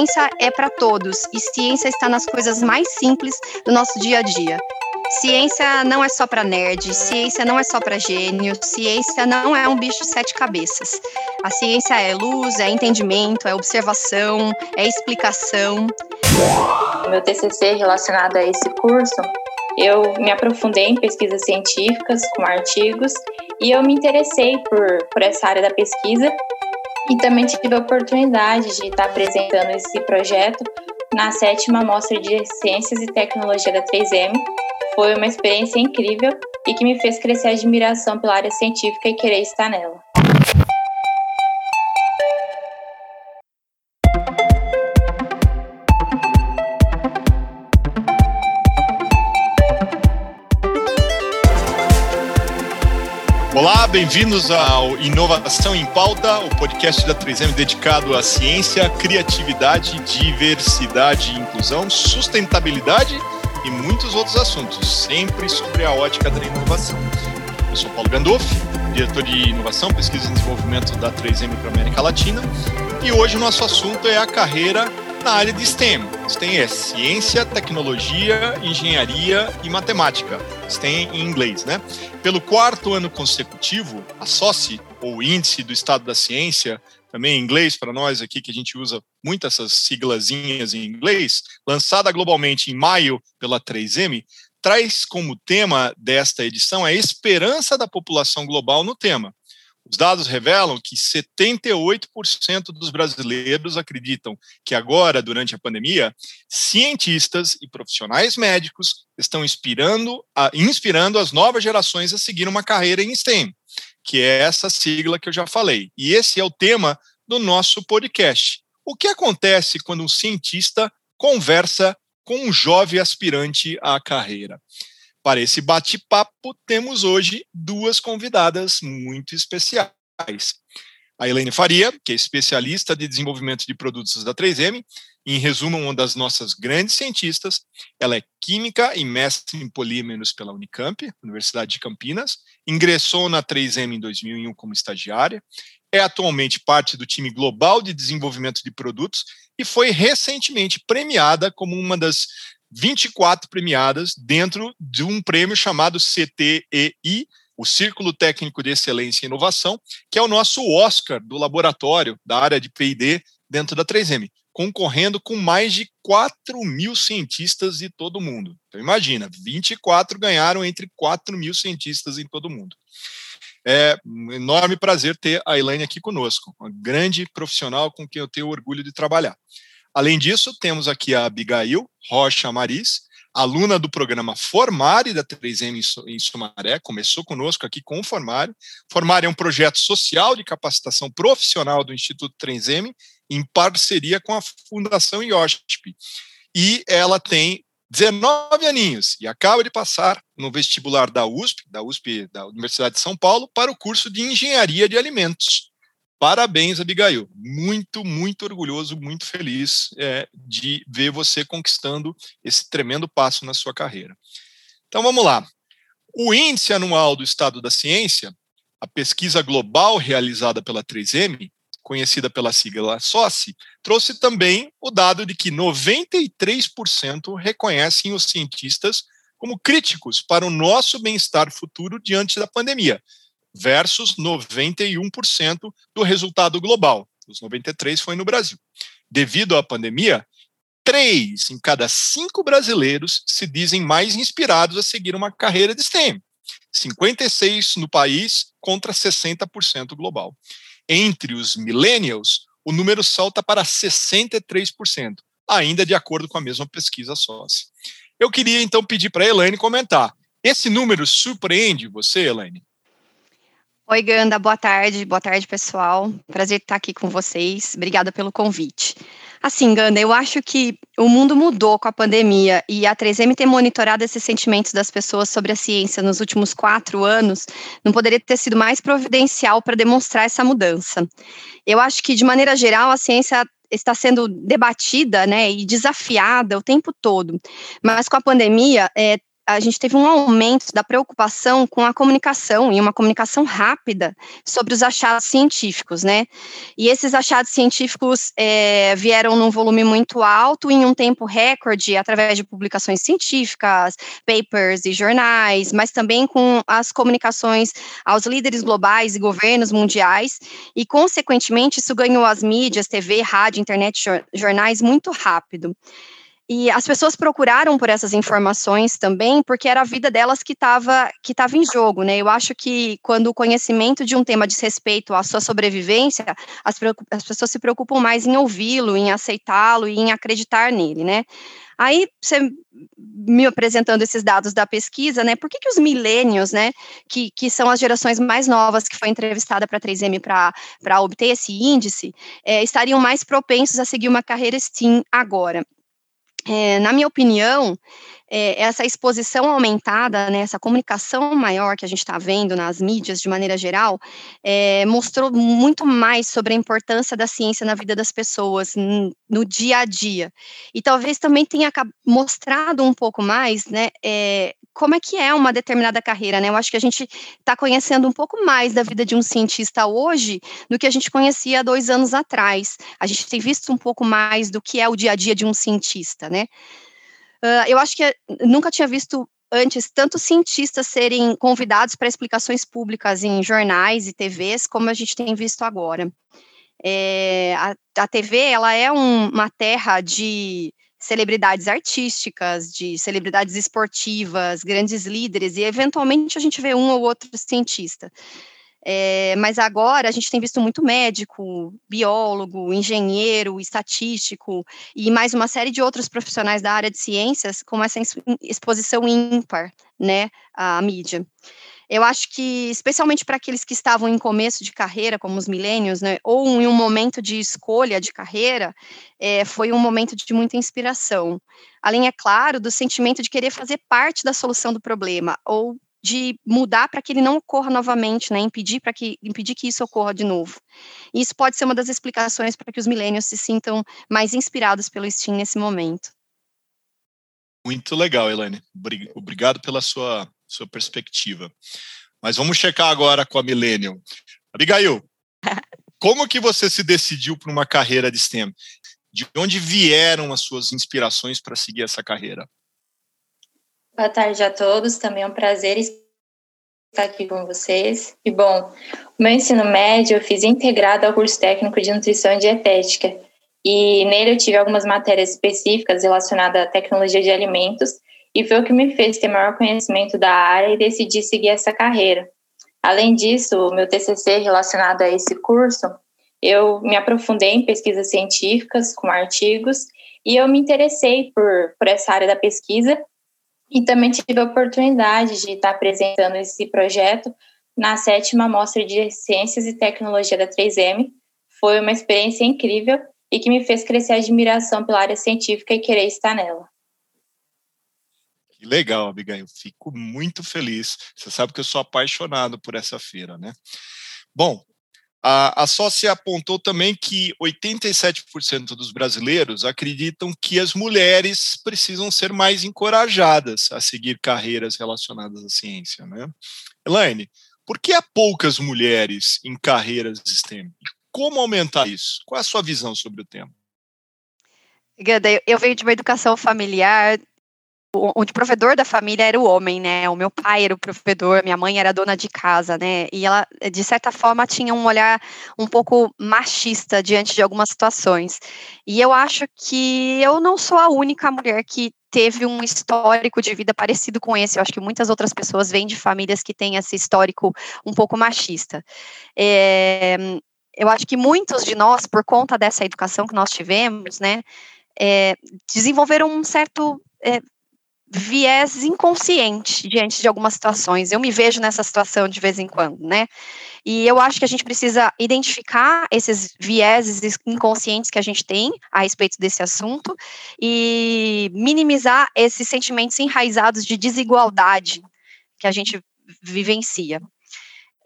ciência é para todos e ciência está nas coisas mais simples do nosso dia a dia. Ciência não é só para nerd, ciência não é só para gênio, ciência não é um bicho de sete cabeças. A ciência é luz, é entendimento, é observação, é explicação. Meu TCC relacionado a esse curso, eu me aprofundei em pesquisas científicas com artigos e eu me interessei por, por essa área da pesquisa e também tive a oportunidade de estar apresentando esse projeto na sétima Mostra de Ciências e Tecnologia da 3M. Foi uma experiência incrível e que me fez crescer a admiração pela área científica e querer estar nela. Olá, bem-vindos ao Inovação em Pauta, o podcast da 3M dedicado à ciência, criatividade, diversidade, inclusão, sustentabilidade e muitos outros assuntos, sempre sobre a ótica da inovação. Eu sou Paulo Gandolfi, diretor de inovação, pesquisa e desenvolvimento da 3M para a América Latina, e hoje o nosso assunto é a carreira na área de STEM. STEM é ciência, tecnologia, engenharia e matemática. STEM em inglês, né? Pelo quarto ano consecutivo, a SOCI, ou Índice do Estado da Ciência, também em inglês para nós aqui, que a gente usa muito essas siglazinhas em inglês, lançada globalmente em maio pela 3M, traz como tema desta edição a esperança da população global no tema. Os dados revelam que 78% dos brasileiros acreditam que agora, durante a pandemia, cientistas e profissionais médicos estão inspirando, a, inspirando as novas gerações a seguir uma carreira em STEM, que é essa sigla que eu já falei. E esse é o tema do nosso podcast. O que acontece quando um cientista conversa com um jovem aspirante à carreira? Para esse bate-papo, temos hoje duas convidadas muito especiais. A Helene Faria, que é especialista de desenvolvimento de produtos da 3M, em resumo, uma das nossas grandes cientistas. Ela é química e mestre em polímeros pela Unicamp, Universidade de Campinas. Ingressou na 3M em 2001 como estagiária. É atualmente parte do time global de desenvolvimento de produtos e foi recentemente premiada como uma das 24 premiadas dentro de um prêmio chamado CTEI, o Círculo Técnico de Excelência e Inovação, que é o nosso Oscar do laboratório da área de P&D dentro da 3M, concorrendo com mais de 4 mil cientistas de todo mundo. Então imagina, 24 ganharam entre 4 mil cientistas em todo mundo. É um enorme prazer ter a Elaine aqui conosco, uma grande profissional com quem eu tenho orgulho de trabalhar. Além disso, temos aqui a Abigail Rocha Maris, aluna do programa Formare da 3M em Sumaré, começou conosco aqui com o Formare. Formare é um projeto social de capacitação profissional do Instituto 3M, em parceria com a Fundação IOSP. E ela tem 19 aninhos e acaba de passar no vestibular da USP, da USP da Universidade de São Paulo, para o curso de Engenharia de Alimentos. Parabéns, Abigail. Muito, muito orgulhoso, muito feliz é, de ver você conquistando esse tremendo passo na sua carreira. Então vamos lá. O Índice Anual do Estado da Ciência, a pesquisa global realizada pela 3M, conhecida pela sigla SOCI, trouxe também o dado de que 93% reconhecem os cientistas como críticos para o nosso bem-estar futuro diante da pandemia, versus 91% do resultado global. Os 93 foi no Brasil. Devido à pandemia, três em cada cinco brasileiros se dizem mais inspirados a seguir uma carreira de STEM. 56 no país contra 60% global. Entre os millennials, o número salta para 63%, ainda de acordo com a mesma pesquisa sócia. Eu queria então pedir para a Elaine comentar. Esse número surpreende você, Elaine? Oi, Ganda, boa tarde, boa tarde, pessoal. Prazer estar aqui com vocês. Obrigada pelo convite. Assim, Ganda, eu acho que o mundo mudou com a pandemia e a 3M ter monitorado esses sentimentos das pessoas sobre a ciência nos últimos quatro anos não poderia ter sido mais providencial para demonstrar essa mudança. Eu acho que, de maneira geral, a ciência está sendo debatida né, e desafiada o tempo todo, mas com a pandemia, é, a gente teve um aumento da preocupação com a comunicação e uma comunicação rápida sobre os achados científicos, né? E esses achados científicos é, vieram num volume muito alto, em um tempo recorde, através de publicações científicas, papers e jornais, mas também com as comunicações aos líderes globais e governos mundiais, e, consequentemente, isso ganhou as mídias, TV, rádio, internet, jornais muito rápido. E as pessoas procuraram por essas informações também, porque era a vida delas que estava que tava em jogo, né? Eu acho que quando o conhecimento de um tema diz respeito à sua sobrevivência, as, as pessoas se preocupam mais em ouvi-lo, em aceitá-lo e em acreditar nele, né? Aí, você me apresentando esses dados da pesquisa, né, por que, que os milênios, né, que, que são as gerações mais novas que foi entrevistada para a 3M para obter esse índice, é, estariam mais propensos a seguir uma carreira STEAM agora? É, na minha opinião, é, essa exposição aumentada, né, essa comunicação maior que a gente está vendo nas mídias de maneira geral, é, mostrou muito mais sobre a importância da ciência na vida das pessoas, no dia a dia. E talvez também tenha mostrado um pouco mais, né, é, como é que é uma determinada carreira, né? Eu acho que a gente está conhecendo um pouco mais da vida de um cientista hoje do que a gente conhecia dois anos atrás. A gente tem visto um pouco mais do que é o dia a dia de um cientista, né? Uh, eu acho que nunca tinha visto antes tantos cientistas serem convidados para explicações públicas em jornais e TVs como a gente tem visto agora. É, a, a, TV ela é um, uma terra de celebridades artísticas, de celebridades esportivas, grandes líderes, e eventualmente a gente vê um ou outro cientista. É, mas agora a gente tem visto muito médico, biólogo, engenheiro, estatístico e mais uma série de outros profissionais da área de ciências com essa exposição ímpar, né, à mídia. Eu acho que, especialmente para aqueles que estavam em começo de carreira, como os milênios, né, ou em um momento de escolha de carreira, é, foi um momento de muita inspiração. Além, é claro, do sentimento de querer fazer parte da solução do problema, ou de mudar para que ele não ocorra novamente, né? Impedir para que impedir que isso ocorra de novo. E isso pode ser uma das explicações para que os milênios se sintam mais inspirados pelo Steam nesse momento. Muito legal, Elaine. Obrigado pela sua sua perspectiva. Mas vamos checar agora com a Millennium. Abigail, como que você se decidiu para uma carreira de STEM? De onde vieram as suas inspirações para seguir essa carreira? Boa tarde a todos, também é um prazer estar aqui com vocês. E bom, meu ensino médio eu fiz integrado ao curso técnico de nutrição e dietética. E nele eu tive algumas matérias específicas relacionadas à tecnologia de alimentos, e foi o que me fez ter maior conhecimento da área e decidir seguir essa carreira. Além disso, o meu TCC relacionado a esse curso, eu me aprofundei em pesquisas científicas com artigos e eu me interessei por, por essa área da pesquisa e também tive a oportunidade de estar apresentando esse projeto na sétima Mostra de Ciências e Tecnologia da 3M. Foi uma experiência incrível e que me fez crescer a admiração pela área científica e querer estar nela. Que legal, Abigail. Fico muito feliz. Você sabe que eu sou apaixonado por essa feira, né? Bom, a, a sócia apontou também que 87% dos brasileiros acreditam que as mulheres precisam ser mais encorajadas a seguir carreiras relacionadas à ciência, né? Elaine, por que há poucas mulheres em carreiras STEM? Como aumentar isso? Qual é a sua visão sobre o tema? Eu venho de uma educação familiar onde o provedor da família era o homem, né? O meu pai era o provedor, minha mãe era dona de casa, né? E ela, de certa forma, tinha um olhar um pouco machista diante de algumas situações. E eu acho que eu não sou a única mulher que teve um histórico de vida parecido com esse. Eu acho que muitas outras pessoas vêm de famílias que têm esse histórico um pouco machista. É, eu acho que muitos de nós, por conta dessa educação que nós tivemos, né, é, desenvolveram um certo é, viés inconsciente diante de algumas situações. Eu me vejo nessa situação de vez em quando, né? E eu acho que a gente precisa identificar esses vieses inconscientes que a gente tem a respeito desse assunto e minimizar esses sentimentos enraizados de desigualdade que a gente vivencia.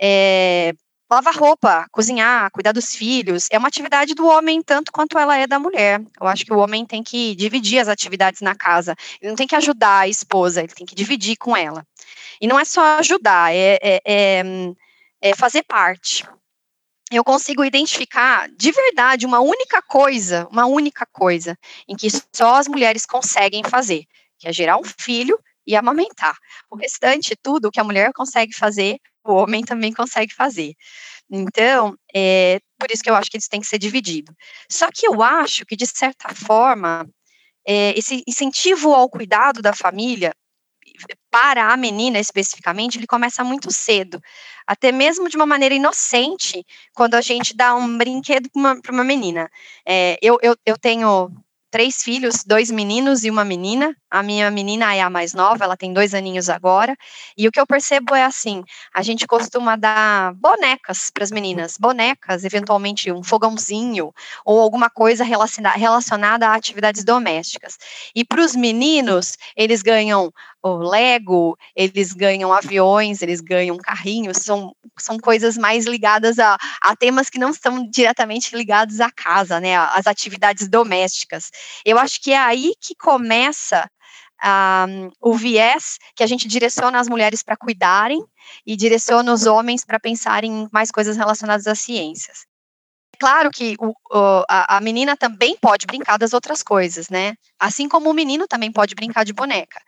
É, lavar roupa, cozinhar, cuidar dos filhos, é uma atividade do homem tanto quanto ela é da mulher. Eu acho que o homem tem que dividir as atividades na casa. Ele não tem que ajudar a esposa, ele tem que dividir com ela. E não é só ajudar, é, é, é, é fazer parte. Eu consigo identificar de verdade uma única coisa, uma única coisa, em que só as mulheres conseguem fazer, que é gerar um filho e amamentar. O restante, tudo que a mulher consegue fazer, o homem também consegue fazer. Então, é por isso que eu acho que eles têm que ser divididos. Só que eu acho que, de certa forma, é, esse incentivo ao cuidado da família, para a menina especificamente, ele começa muito cedo, até mesmo de uma maneira inocente, quando a gente dá um brinquedo para uma, uma, menina. É, eu, eu, eu tenho três filhos, dois meninos e uma menina. A minha menina é a mais nova, ela tem dois aninhos agora. E o que eu percebo é assim: a gente costuma dar bonecas para as meninas, bonecas, eventualmente um fogãozinho ou alguma coisa relacionada a atividades domésticas. E para os meninos, eles ganham o Lego, eles ganham aviões, eles ganham carrinhos, são, são coisas mais ligadas a, a temas que não estão diretamente ligados à casa, né, às atividades domésticas. Eu acho que é aí que começa um, o viés que a gente direciona as mulheres para cuidarem e direciona os homens para pensarem em mais coisas relacionadas às ciências. É claro que o, o, a, a, menina também pode brincar das outras coisas, né? Assim como o menino também pode brincar de boneca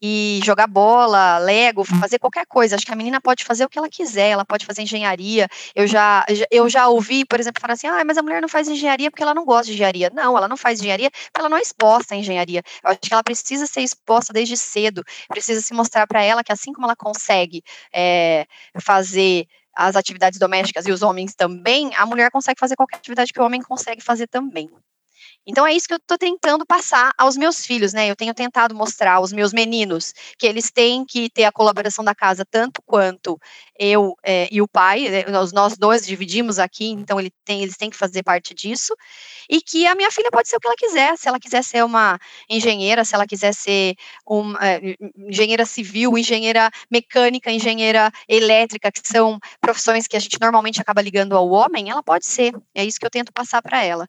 e jogar bola, Lego, fazer qualquer coisa. Acho que a menina pode fazer o que ela quiser, ela pode fazer engenharia. Eu já, eu já ouvi, por exemplo, falar assim: ah, mas a mulher não faz engenharia porque ela não gosta de engenharia. Não, ela não faz engenharia porque ela não é exposta à engenharia. Eu acho que ela precisa ser exposta desde cedo, precisa se mostrar para ela que assim como ela consegue é, fazer as atividades domésticas e os homens também, a mulher consegue fazer qualquer atividade que o homem consegue fazer também. Então é isso que eu estou tentando passar aos meus filhos, né? Eu tenho tentado mostrar aos meus meninos que eles têm que ter a colaboração da casa tanto quanto eu é, e o pai, né? nós, nós dois dividimos aqui, então ele tem, eles têm que fazer parte disso, e que a minha filha pode ser o que ela quiser, se ela quiser ser uma engenheira, se ela quiser ser uma é, engenheira civil, engenheira mecânica, engenheira elétrica, que são profissões que a gente normalmente acaba ligando ao homem, ela pode ser. É isso que eu tento passar para ela.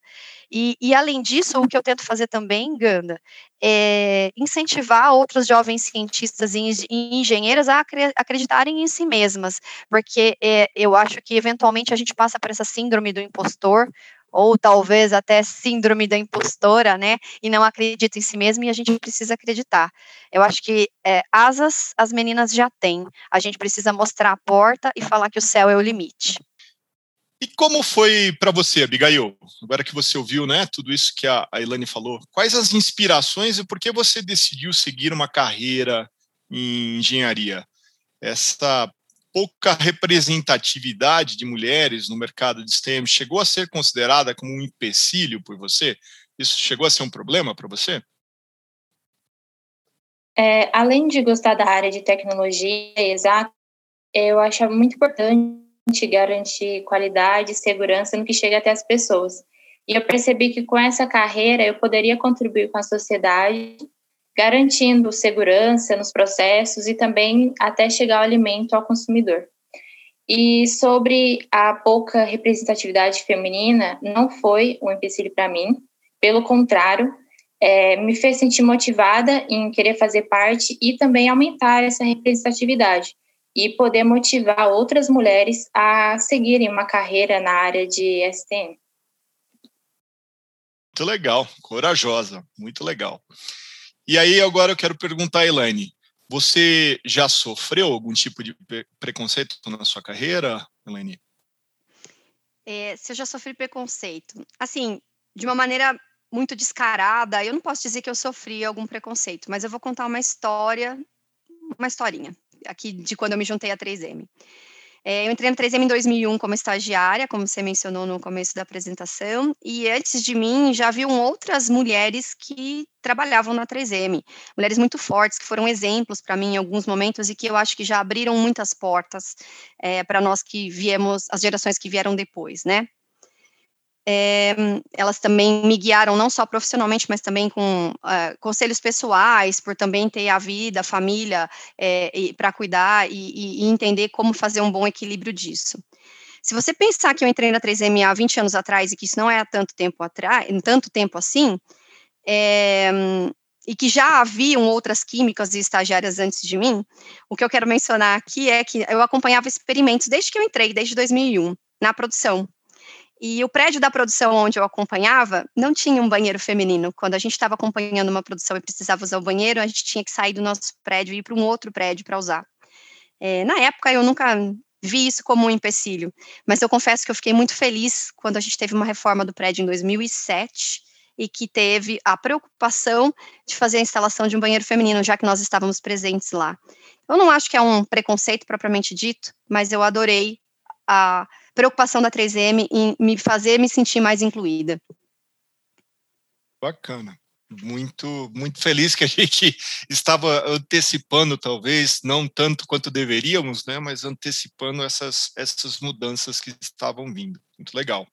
E, e, além disso, o que eu tento fazer também, Ganda, é incentivar outros jovens cientistas e engenheiras a acreditarem em si mesmas, porque é, eu acho que eventualmente a gente passa por essa síndrome do impostor, ou talvez até síndrome da impostora, né? E não acredita em si mesmo e a gente precisa acreditar. Eu acho que é, asas as meninas já têm. A gente precisa mostrar a porta e falar que o céu é o limite. E como foi para você, Abigail? Agora que você ouviu, né, tudo isso que a, Ilane falou, quais as inspirações e por que você decidiu seguir uma carreira em engenharia? Essa pouca representatividade de mulheres no mercado de STEM chegou a ser considerada como um empecilho por você? Isso chegou a ser um problema para você? É, além de gostar da área de tecnologia exata, eu acho muito importante garantir qualidade e segurança no que chega até as pessoas. E eu percebi que com essa carreira eu poderia contribuir com a sociedade, garantindo segurança nos processos e também até chegar o alimento ao consumidor. E sobre a pouca representatividade feminina, não foi um empecilho para mim, pelo contrário, é, me fez sentir motivada em querer fazer parte e também aumentar essa representatividade e poder motivar outras mulheres a seguirem uma carreira na área de STM. Muito legal, corajosa, muito legal. E aí agora eu quero perguntar a Elaine, você já sofreu algum tipo de preconceito na sua carreira, Elaine? É, se eu já sofri preconceito, assim, de uma maneira muito descarada, eu não posso dizer que eu sofri algum preconceito, mas eu vou contar uma história, uma historinha aqui de quando eu me juntei à 3M. É, eu entrei no 3M em 2001 como estagiária, como você mencionou no começo da apresentação, e antes de mim já haviam outras mulheres que trabalhavam na 3M, mulheres muito fortes, que foram exemplos para mim em alguns momentos e que eu acho que já abriram muitas portas é, para nós que viemos, as gerações que vieram depois, né? É, elas também me guiaram não só profissionalmente, mas também com uh, conselhos pessoais, por também ter a vida, a família é, para cuidar e, e, entender como fazer um bom equilíbrio disso. Se você pensar que eu entrei na 3M há 20 anos atrás e que isso não é há tanto tempo atrás, tanto tempo assim, é, e que já haviam outras químicas e estagiárias antes de mim, o que eu quero mencionar aqui é que eu acompanhava experimentos desde que eu entrei, desde 2001, na produção. E o prédio da produção onde eu acompanhava não tinha um banheiro feminino. Quando a gente estava acompanhando uma produção e precisava usar o banheiro, a gente tinha que sair do nosso prédio e ir para um outro prédio para usar. É, na época, eu nunca vi isso como um empecilho, mas eu confesso que eu fiquei muito feliz quando a gente teve uma reforma do prédio em 2007 e que teve a preocupação de fazer a instalação de um banheiro feminino, já que nós estávamos presentes lá. Eu não acho que é um preconceito propriamente dito, mas eu adorei a preocupação da 3M em me fazer me sentir mais incluída. Bacana. Muito, muito feliz que a gente estava antecipando, talvez, não tanto quanto deveríamos, né, mas antecipando essas, essas mudanças que estavam vindo. Muito legal.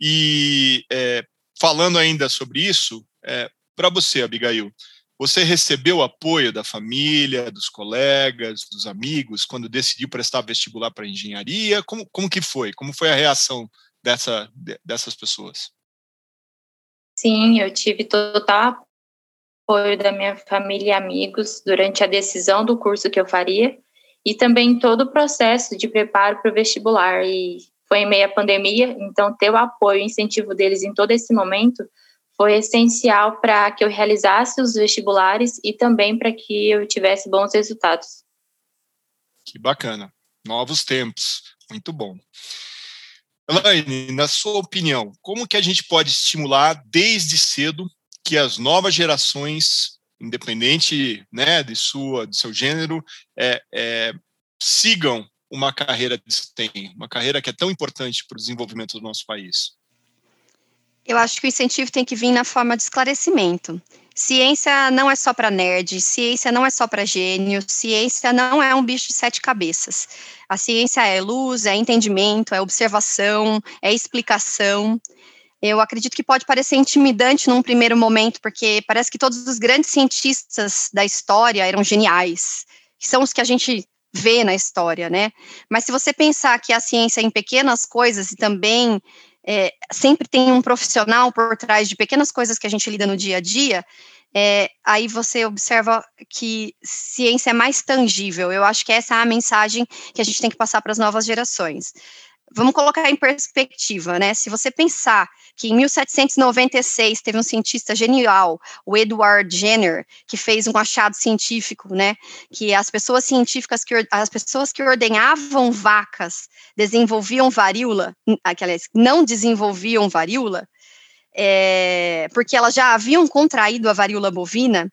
E é, falando ainda sobre isso, é, para você, Abigail, você recebeu apoio da família, dos colegas, dos amigos, quando decidiu prestar vestibular para engenharia? Como, como que foi? Como foi a reação dessa, dessas pessoas? Sim, eu tive total apoio da minha família e amigos durante a decisão do curso que eu faria e também todo o processo de preparo para o vestibular. E foi em meio à pandemia, então ter o apoio e incentivo deles em todo esse momento foi essencial para que eu realizasse os vestibulares e também para que eu tivesse bons resultados. Que bacana. Novos tempos. Muito bom. Elaine, na sua opinião, como que a gente pode estimular desde cedo que as novas gerações, independente né, de sua, do seu gênero, é, é, sigam uma carreira de STEM, uma carreira que é tão importante para o desenvolvimento do nosso país? Eu acho que o incentivo tem que vir na forma de esclarecimento. Ciência não é só para nerd, ciência não é só para gênio, ciência não é um bicho de sete cabeças. A ciência é luz, é entendimento, é observação, é explicação. Eu acredito que pode parecer intimidante num primeiro momento, porque parece que todos os grandes cientistas da história eram geniais, que são os que a gente vê na história, né? Mas se você pensar que a ciência é em pequenas coisas e também é, sempre tem um profissional por trás de pequenas coisas que a gente lida no dia a dia, é, aí você observa que ciência é mais tangível. Eu acho que essa é a mensagem que a gente tem que passar para as novas gerações. Vamos colocar em perspectiva, né? Se você pensar que em 1796 teve um cientista genial, o Edward Jenner, que fez um achado científico, né? Que as pessoas científicas que as pessoas que ordenhavam vacas desenvolviam varíola, aquelas não desenvolviam varíola, é, porque elas já haviam contraído a varíola bovina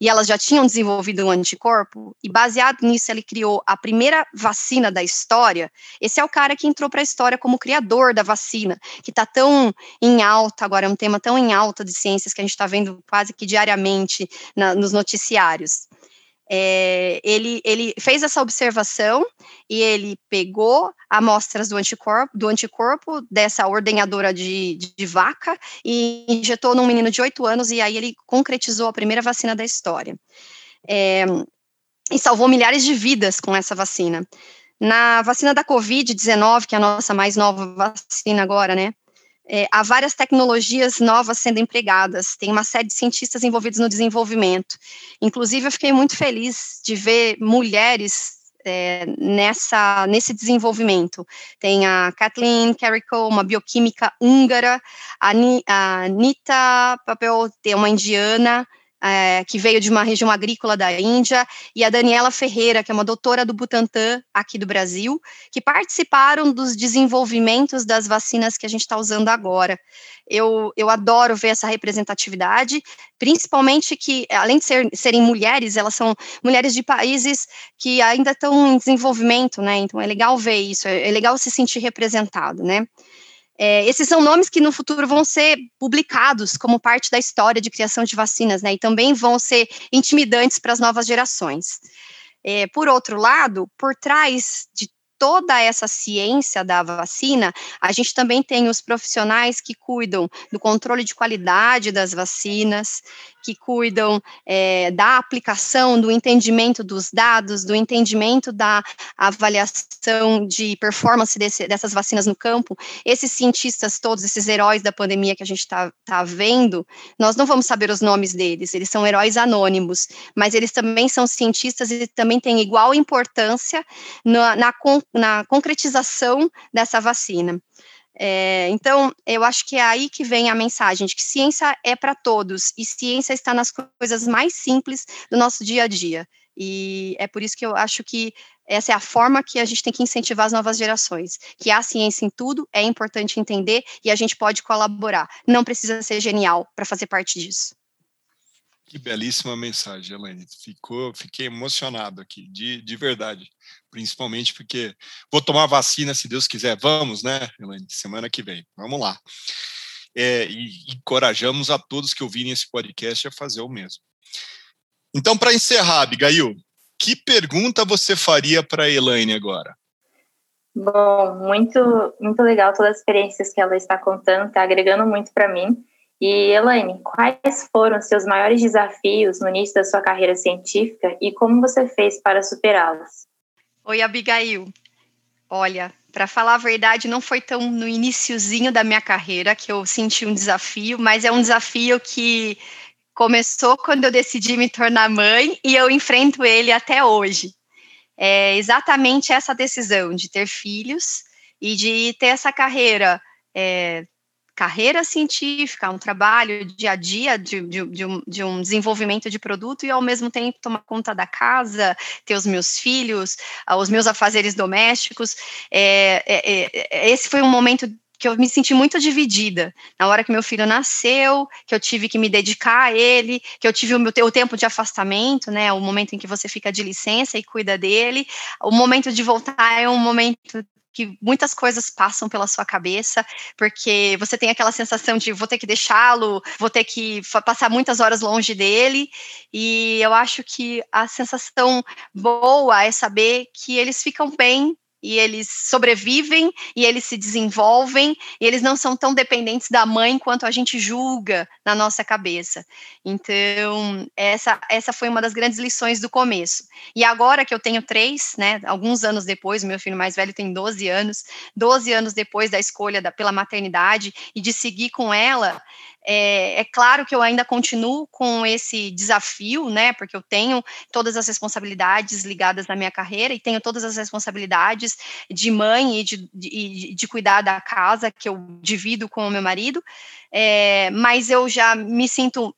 e elas já tinham desenvolvido um anticorpo, e baseado nisso ele criou a primeira vacina da história. Esse é o cara que entrou para a história como criador da vacina, que está tão em alta agora, é um tema tão em alta de ciências que a gente está vendo quase que diariamente na, nos noticiários. É, ele, ele fez essa observação e ele pegou amostras do anticorpo, do anticorpo dessa ordenhadora de, de, de vaca e injetou num menino de 8 anos e aí ele concretizou a primeira vacina da história. É, e salvou milhares de vidas com essa vacina. Na vacina da Covid-19, que é a nossa mais nova vacina agora, né? É, há várias tecnologias novas sendo empregadas, tem uma série de cientistas envolvidos no desenvolvimento. Inclusive, eu fiquei muito feliz de ver mulheres é, nessa, nesse desenvolvimento. Tem a Kathleen Carrico, uma bioquímica húngara, a, a Anita Papel, tem uma indiana, é, que veio de uma região agrícola da Índia, e a Daniela Ferreira, que é uma doutora do Butantan aqui do Brasil, que participaram dos desenvolvimentos das vacinas que a gente está usando agora. Eu, eu adoro ver essa representatividade, principalmente que, além de ser, serem mulheres, elas são mulheres de países que ainda estão em desenvolvimento, né? Então é legal ver isso, é, é legal se sentir representado, né? É, esses são nomes que no futuro vão ser publicados como parte da história de criação de vacinas, né? E também vão ser intimidantes para as novas gerações. É, por outro lado, por trás de toda essa ciência da vacina, a gente também tem os profissionais que cuidam do controle de qualidade das vacinas que cuidam é, da aplicação, do entendimento dos dados, do entendimento da avaliação de performance desse, dessas vacinas no campo, esses cientistas todos, esses heróis da pandemia que a gente está tá vendo, nós não vamos saber os nomes deles, eles são heróis anônimos, mas eles também são cientistas e também têm igual importância na, na, na concretização dessa vacina. É, então, eu acho que é aí que vem a mensagem de que ciência é para todos e ciência está nas coisas mais simples do nosso dia a dia. E é por isso que eu acho que essa é a forma que a gente tem que incentivar as novas gerações, que há ciência em tudo, é importante entender e a gente pode colaborar. Não precisa ser genial para fazer parte disso. Que belíssima mensagem, Elaine. Ficou, fiquei emocionado aqui, de, de verdade. Principalmente porque vou tomar vacina, se Deus quiser. Vamos, né, Elaine? Semana que vem. Vamos lá. É, e encorajamos a todos que ouvirem esse podcast a fazer o mesmo. Então, para encerrar, Abigail, que pergunta você faria para a Elaine agora? Bom, muito, muito legal todas as experiências que ela está contando, está agregando muito para mim. E, Elaine, quais foram os seus maiores desafios no início da sua carreira científica e como você fez para superá-los? Oi, Abigail. Olha, para falar a verdade, não foi tão no iníciozinho da minha carreira que eu senti um desafio, mas é um desafio que começou quando eu decidi me tornar mãe e eu enfrento ele até hoje. É exatamente essa decisão de ter filhos e de ter essa carreira é, carreira científica, um trabalho dia a dia de, de, de, um, de, um, desenvolvimento de produto e ao mesmo tempo tomar conta da casa, ter os meus filhos, ah, os meus afazeres domésticos. É, é, é, esse foi um momento que eu me senti muito dividida. Na hora que meu filho nasceu, que eu tive que me dedicar a ele, que eu tive o meu o tempo de afastamento, né? O momento em que você fica de licença e cuida dele. O momento de voltar é um momento que muitas coisas passam pela sua cabeça, porque você tem aquela sensação de vou ter que deixá-lo, vou ter que passar muitas horas longe dele, e eu acho que a sensação boa é saber que eles ficam bem e eles sobrevivem e eles se desenvolvem e eles não são tão dependentes da mãe quanto a gente julga na nossa cabeça. Então, essa, essa foi uma das grandes lições do começo. E agora que eu tenho três, né, alguns anos depois, meu filho mais velho tem 12 anos, 12 anos depois da escolha da, pela maternidade e de seguir com ela, é, é, claro que eu ainda continuo com esse desafio, né? Porque eu tenho todas as responsabilidades ligadas na minha carreira e tenho todas as responsabilidades de mãe e de, de, de cuidar da casa que eu divido com o meu marido é, mas eu já me sinto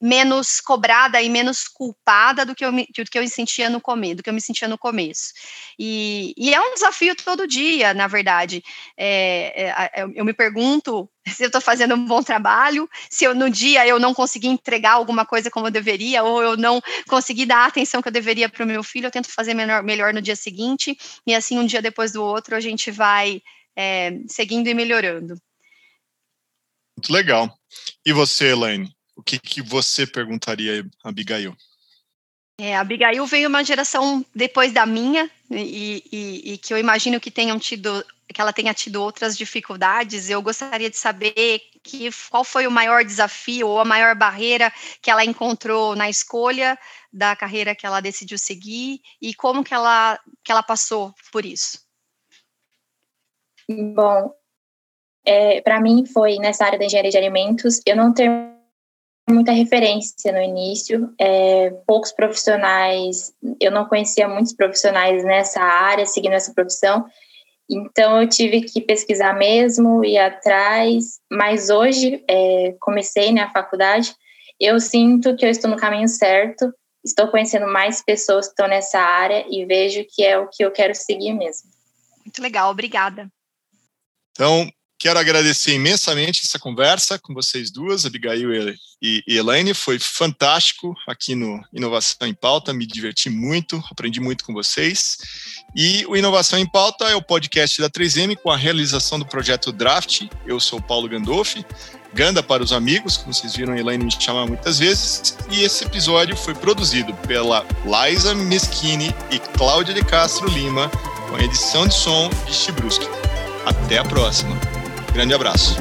menos cobrada e menos culpada do que eu me, do que eu sentia no começo, do que eu me sentia no começo. E, e é um desafio todo dia, na verdade. É, é, eu, eu me pergunto se eu estou fazendo um bom trabalho, se eu no dia eu não consegui entregar alguma coisa como eu deveria, ou eu não consegui dar a atenção que eu deveria para o meu filho, eu tento fazer melhor, melhor no dia seguinte, e assim um dia depois do outro a gente vai é, seguindo e melhorando. Muito legal. E você, Elaine? O que, que você perguntaria a Abigail? É, a Abigail veio uma geração depois da minha e, e, e, que eu imagino que tenham tido que ela tenha tido outras dificuldades. Eu gostaria de saber que qual foi o maior desafio ou a maior barreira que ela encontrou na escolha da carreira que ela decidiu seguir e como que ela que ela passou por isso. Bom, é, para mim foi nessa área da engenharia de alimentos, eu não tenho muita referência no início, é, poucos profissionais, eu não conhecia muitos profissionais nessa área, seguindo essa profissão, então eu tive que pesquisar mesmo, ir atrás, mas hoje é, comecei na né, faculdade, eu sinto que eu estou no caminho certo, estou conhecendo mais pessoas que estão nessa área e vejo que é o que eu quero seguir mesmo. Muito legal, obrigada. Então, Quero agradecer imensamente essa conversa com vocês duas, Abigail e Elaine. Foi fantástico aqui no Inovação em Pauta, me diverti muito, aprendi muito com vocês. E o Inovação em Pauta é o podcast da 3M com a realização do projeto Draft. Eu sou Paulo Gandolfi, Ganda para os amigos, como vocês viram a Elaine me chamar muitas vezes. E esse episódio foi produzido pela Liza Meschini e Cláudia de Castro Lima, com edição de som de Chibruski. Até a próxima! Grande abraço.